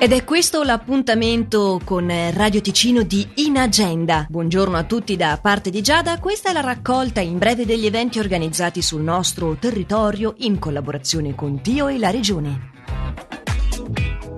Ed è questo l'appuntamento con Radio Ticino di In Agenda. Buongiorno a tutti da parte di Giada, questa è la raccolta in breve degli eventi organizzati sul nostro territorio in collaborazione con Dio e la Regione.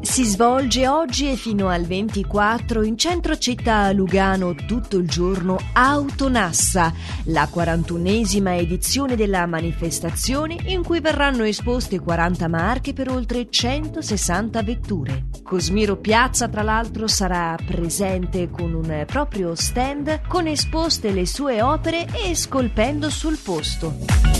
Si svolge oggi e fino al 24 in centro città Lugano tutto il giorno Autonassa, la 41esima edizione della manifestazione in cui verranno esposte 40 marche per oltre 160 vetture. Cosmiro Piazza tra l'altro sarà presente con un proprio stand con esposte le sue opere e scolpendo sul posto.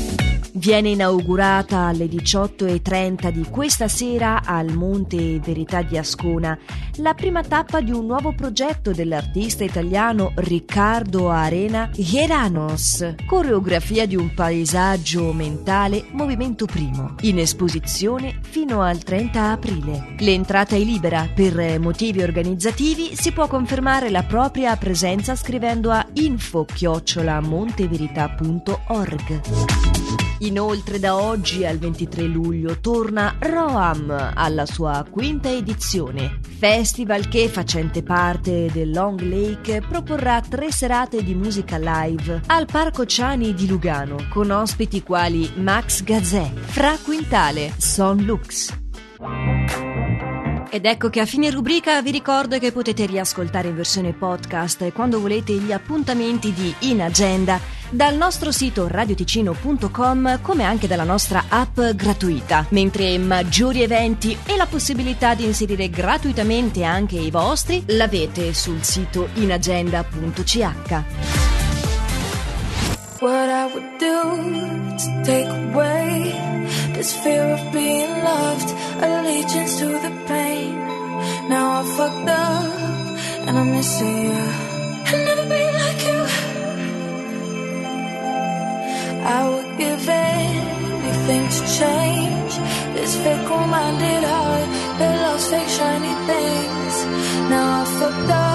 Viene inaugurata alle 18.30 di questa sera al Monte Verità di Ascona la prima tappa di un nuovo progetto dell'artista italiano Riccardo Arena Hieranos, coreografia di un paesaggio mentale Movimento Primo, in esposizione fino al 30 aprile. L'entrata è libera, per motivi organizzativi si può confermare la propria presenza scrivendo a info-monteverità.org. Inoltre da oggi al 23 luglio torna Roam alla sua quinta edizione, festival che facente parte del Long Lake proporrà tre serate di musica live al Parco Ciani di Lugano con ospiti quali Max Gazzè, Fra Quintale, Son Lux. Ed ecco che a fine rubrica vi ricordo che potete riascoltare in versione podcast quando volete gli appuntamenti di In Agenda dal nostro sito radioticino.com come anche dalla nostra app gratuita, mentre maggiori eventi e la possibilità di inserire gratuitamente anche i vostri l'avete sul sito inagenda.ch. What I would do to take away this fear of being loved, allegiance to the pain. Now I fucked up and I'm missing you. I'll never be I would give anything to change this fickle-minded heart that loves fake shiny things. Now I fucked up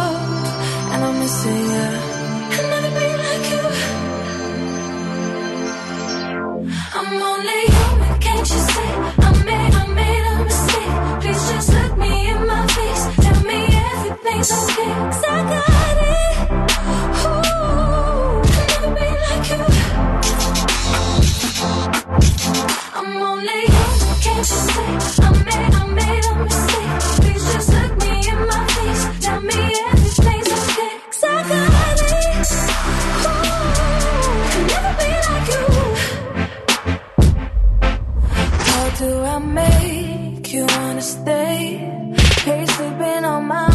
do I make you wanna stay? Hate sleeping on my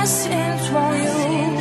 of my sins, won't you?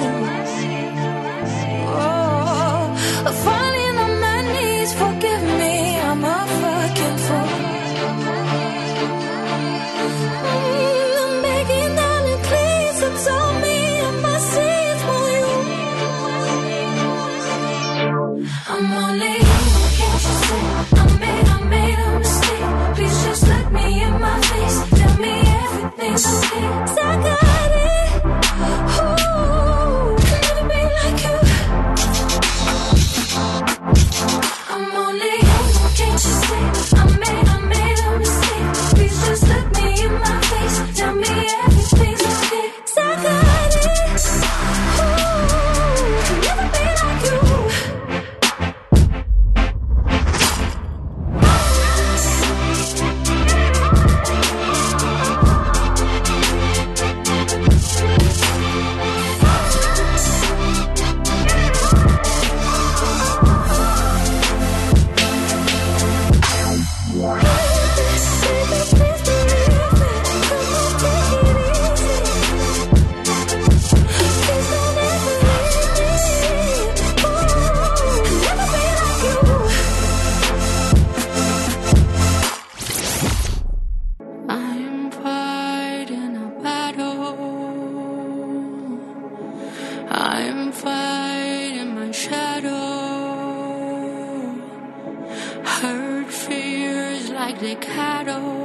fight in my shadow. Hurt fears like the cattle.